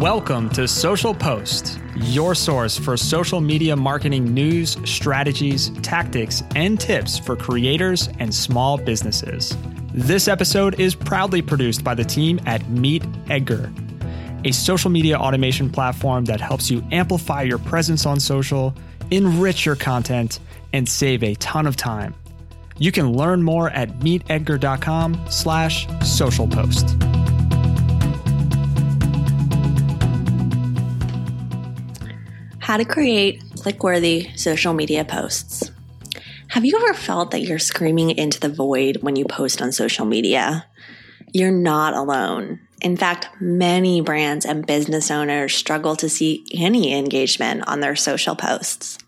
Welcome to Social Post, your source for social media marketing news, strategies, tactics, and tips for creators and small businesses. This episode is proudly produced by the team at Meet Edgar, a social media automation platform that helps you amplify your presence on social, enrich your content, and save a ton of time. You can learn more at meetedgar.com slash social post. How to create click-worthy social media posts. Have you ever felt that you're screaming into the void when you post on social media? You're not alone. In fact, many brands and business owners struggle to see any engagement on their social posts.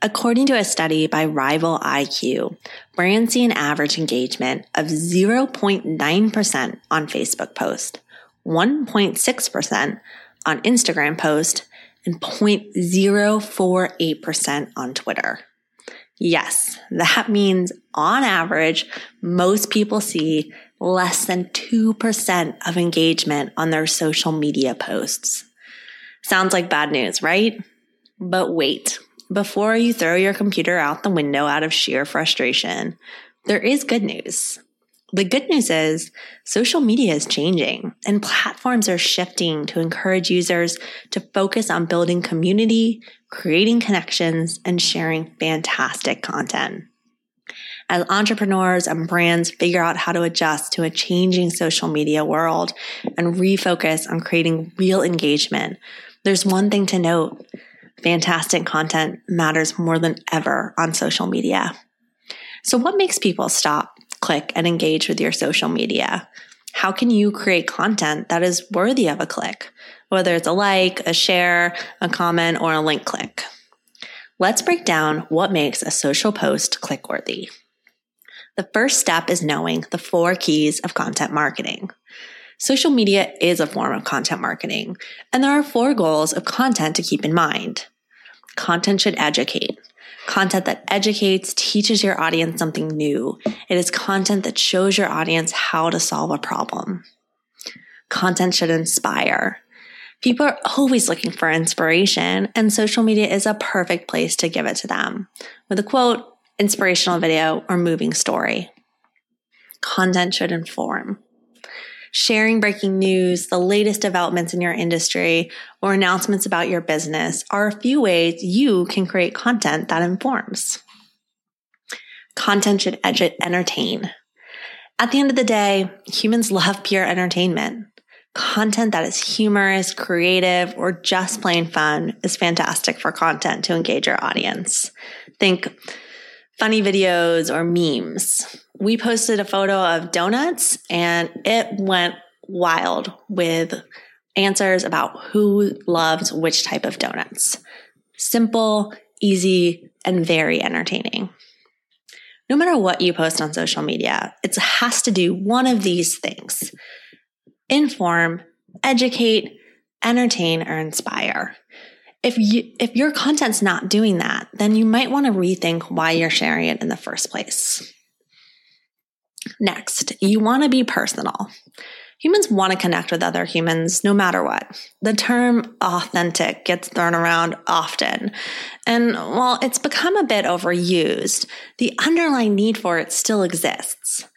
According to a study by Rival IQ, brands see an average engagement of 0.9% on Facebook posts, 1.6% on Instagram post, and 0.048% on Twitter. Yes, that means on average, most people see less than 2% of engagement on their social media posts. Sounds like bad news, right? But wait, before you throw your computer out the window out of sheer frustration, there is good news. The good news is social media is changing and platforms are shifting to encourage users to focus on building community, creating connections, and sharing fantastic content. As entrepreneurs and brands figure out how to adjust to a changing social media world and refocus on creating real engagement, there's one thing to note. Fantastic content matters more than ever on social media. So what makes people stop click and engage with your social media? How can you create content that is worthy of a click, whether it's a like, a share, a comment, or a link click? Let's break down what makes a social post click worthy. The first step is knowing the four keys of content marketing. Social media is a form of content marketing, and there are four goals of content to keep in mind. Content should educate. Content that educates, teaches your audience something new. It is content that shows your audience how to solve a problem. Content should inspire. People are always looking for inspiration, and social media is a perfect place to give it to them with a quote, inspirational video, or moving story. Content should inform sharing breaking news, the latest developments in your industry, or announcements about your business are a few ways you can create content that informs. Content should entertain. At the end of the day, humans love pure entertainment. Content that is humorous, creative, or just plain fun is fantastic for content to engage your audience. Think funny videos or memes we posted a photo of donuts and it went wild with answers about who loves which type of donuts. Simple, easy, and very entertaining. No matter what you post on social media, it has to do one of these things inform, educate, entertain, or inspire. If you, if your content's not doing that, then you might want to rethink why you're sharing it in the first place. Next, you want to be personal. Humans want to connect with other humans no matter what. The term authentic gets thrown around often. And while it's become a bit overused, the underlying need for it still exists.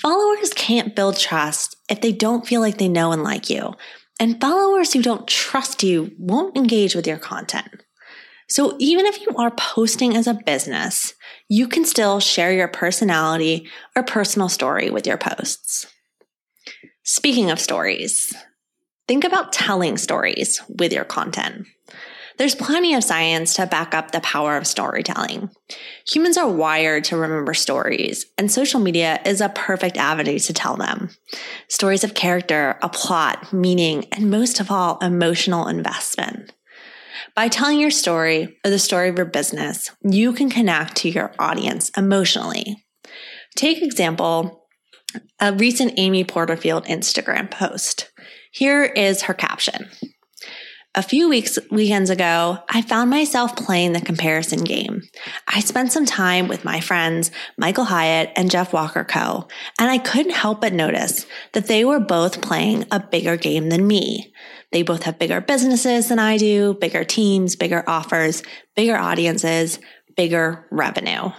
Followers can't build trust if they don't feel like they know and like you. And followers who don't trust you won't engage with your content. So even if you are posting as a business, you can still share your personality or personal story with your posts. Speaking of stories, think about telling stories with your content. There's plenty of science to back up the power of storytelling. Humans are wired to remember stories, and social media is a perfect avenue to tell them. Stories of character, a plot, meaning, and most of all, emotional investment. By telling your story or the story of your business, you can connect to your audience emotionally. Take example, a recent Amy Porterfield Instagram post. Here is her caption. A few weeks, weekends ago, I found myself playing the comparison game. I spent some time with my friends, Michael Hyatt and Jeff Walker Co., and I couldn't help but notice that they were both playing a bigger game than me. They both have bigger businesses than I do, bigger teams, bigger offers, bigger audiences, bigger revenue.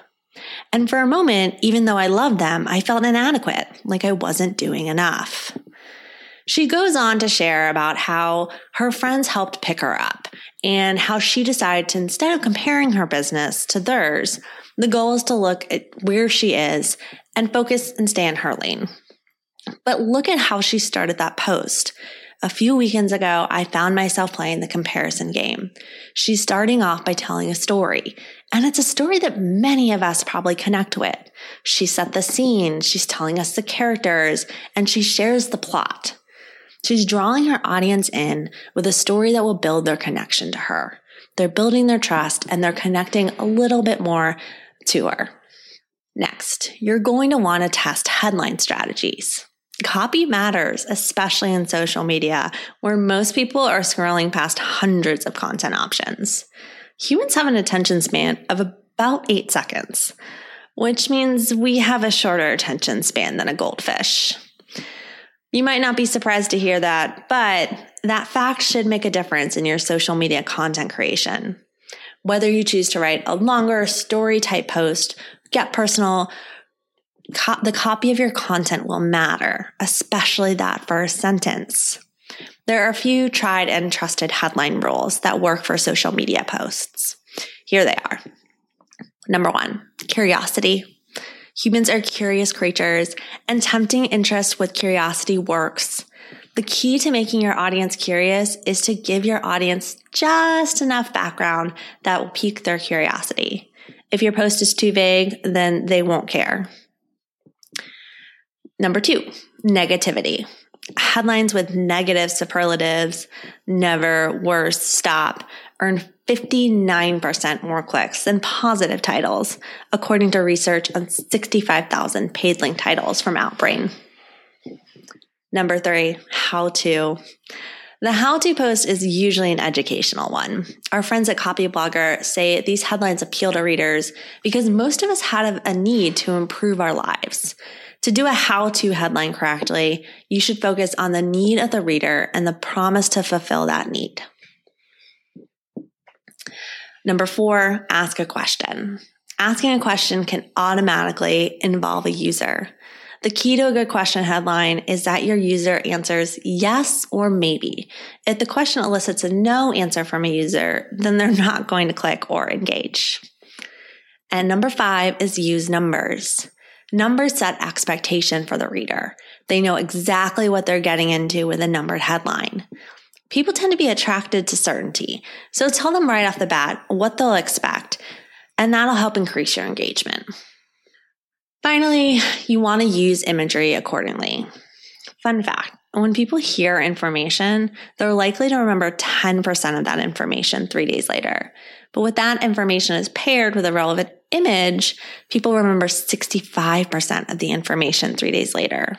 And for a moment, even though I loved them, I felt inadequate, like I wasn't doing enough. She goes on to share about how her friends helped pick her up and how she decided to, instead of comparing her business to theirs, the goal is to look at where she is and focus and stay in her lane. But look at how she started that post. A few weekends ago, I found myself playing the comparison game. She's starting off by telling a story, and it's a story that many of us probably connect with. She set the scene, she's telling us the characters, and she shares the plot. She's drawing her audience in with a story that will build their connection to her. They're building their trust and they're connecting a little bit more to her. Next, you're going to want to test headline strategies. Copy matters, especially in social media, where most people are scrolling past hundreds of content options. Humans have an attention span of about eight seconds, which means we have a shorter attention span than a goldfish. You might not be surprised to hear that, but that fact should make a difference in your social media content creation. Whether you choose to write a longer story type post, get personal, co- the copy of your content will matter, especially that first sentence. There are a few tried and trusted headline rules that work for social media posts. Here they are. Number one, curiosity. Humans are curious creatures, and tempting interest with curiosity works. The key to making your audience curious is to give your audience just enough background that will pique their curiosity. If your post is too vague, then they won't care. Number two, negativity. Headlines with negative superlatives, never, worse, stop, earn 59% more clicks than positive titles, according to research on 65,000 paid link titles from Outbrain. Number three, how to. The how to post is usually an educational one. Our friends at Copyblogger say these headlines appeal to readers because most of us have a need to improve our lives. To do a how to headline correctly, you should focus on the need of the reader and the promise to fulfill that need. Number four, ask a question. Asking a question can automatically involve a user. The key to a good question headline is that your user answers yes or maybe. If the question elicits a no answer from a user, then they're not going to click or engage. And number five is use numbers. Numbers set expectation for the reader. They know exactly what they're getting into with a numbered headline people tend to be attracted to certainty. So tell them right off the bat what they'll expect, and that'll help increase your engagement. Finally, you want to use imagery accordingly. Fun fact when people hear information, they're likely to remember 10% of that information three days later. But with that information is paired with a relevant image, people remember 65% of the information three days later.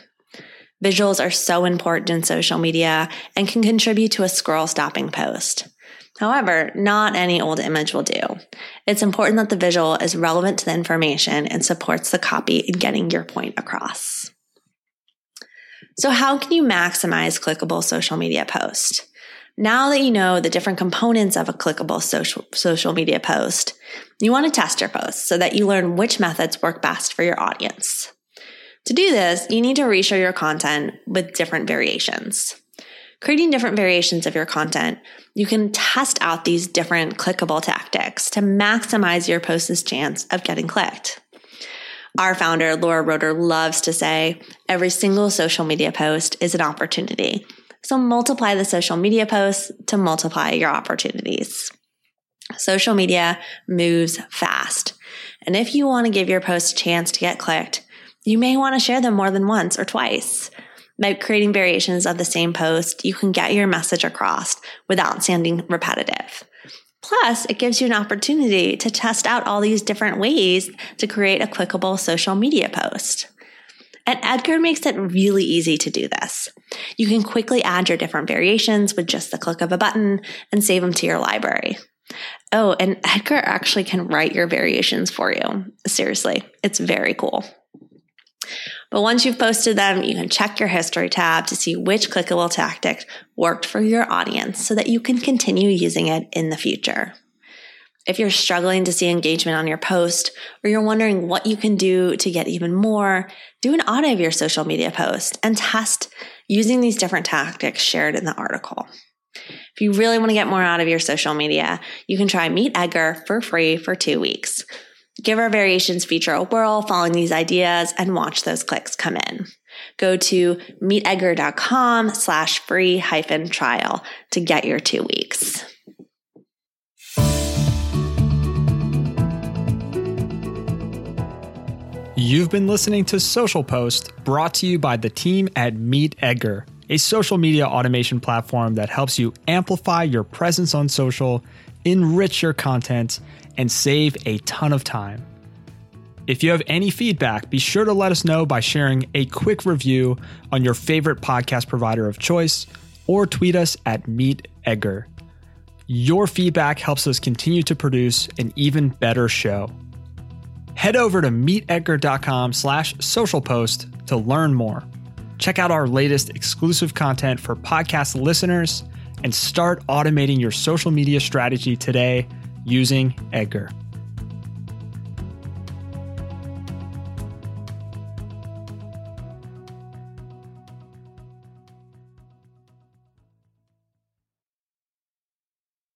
Visuals are so important in social media and can contribute to a scroll stopping post. However, not any old image will do. It's important that the visual is relevant to the information and supports the copy in getting your point across. So, how can you maximize clickable social media post? Now that you know the different components of a clickable social, social media post, you want to test your posts so that you learn which methods work best for your audience. To do this, you need to reshare your content with different variations. Creating different variations of your content, you can test out these different clickable tactics to maximize your post's chance of getting clicked. Our founder, Laura Roeder, loves to say every single social media post is an opportunity. So multiply the social media posts to multiply your opportunities. Social media moves fast. And if you want to give your post a chance to get clicked, you may want to share them more than once or twice. By creating variations of the same post, you can get your message across without sounding repetitive. Plus, it gives you an opportunity to test out all these different ways to create a clickable social media post. And Edgar makes it really easy to do this. You can quickly add your different variations with just the click of a button and save them to your library. Oh, and Edgar actually can write your variations for you. Seriously, it's very cool. But once you've posted them, you can check your history tab to see which clickable tactic worked for your audience so that you can continue using it in the future. If you're struggling to see engagement on your post or you're wondering what you can do to get even more, do an audit of your social media post and test using these different tactics shared in the article. If you really want to get more out of your social media, you can try Meet Edgar for free for two weeks. Give our variations feature a whirl following these ideas and watch those clicks come in. Go to meetedgar.com slash free hyphen trial to get your two weeks. You've been listening to Social Post brought to you by the team at Meet Edgar, a social media automation platform that helps you amplify your presence on social, enrich your content, and save a ton of time. If you have any feedback, be sure to let us know by sharing a quick review on your favorite podcast provider of choice or tweet us at Meet Edgar. Your feedback helps us continue to produce an even better show. Head over to meetedgar.com slash social post to learn more. Check out our latest exclusive content for podcast listeners and start automating your social media strategy today using Edgar.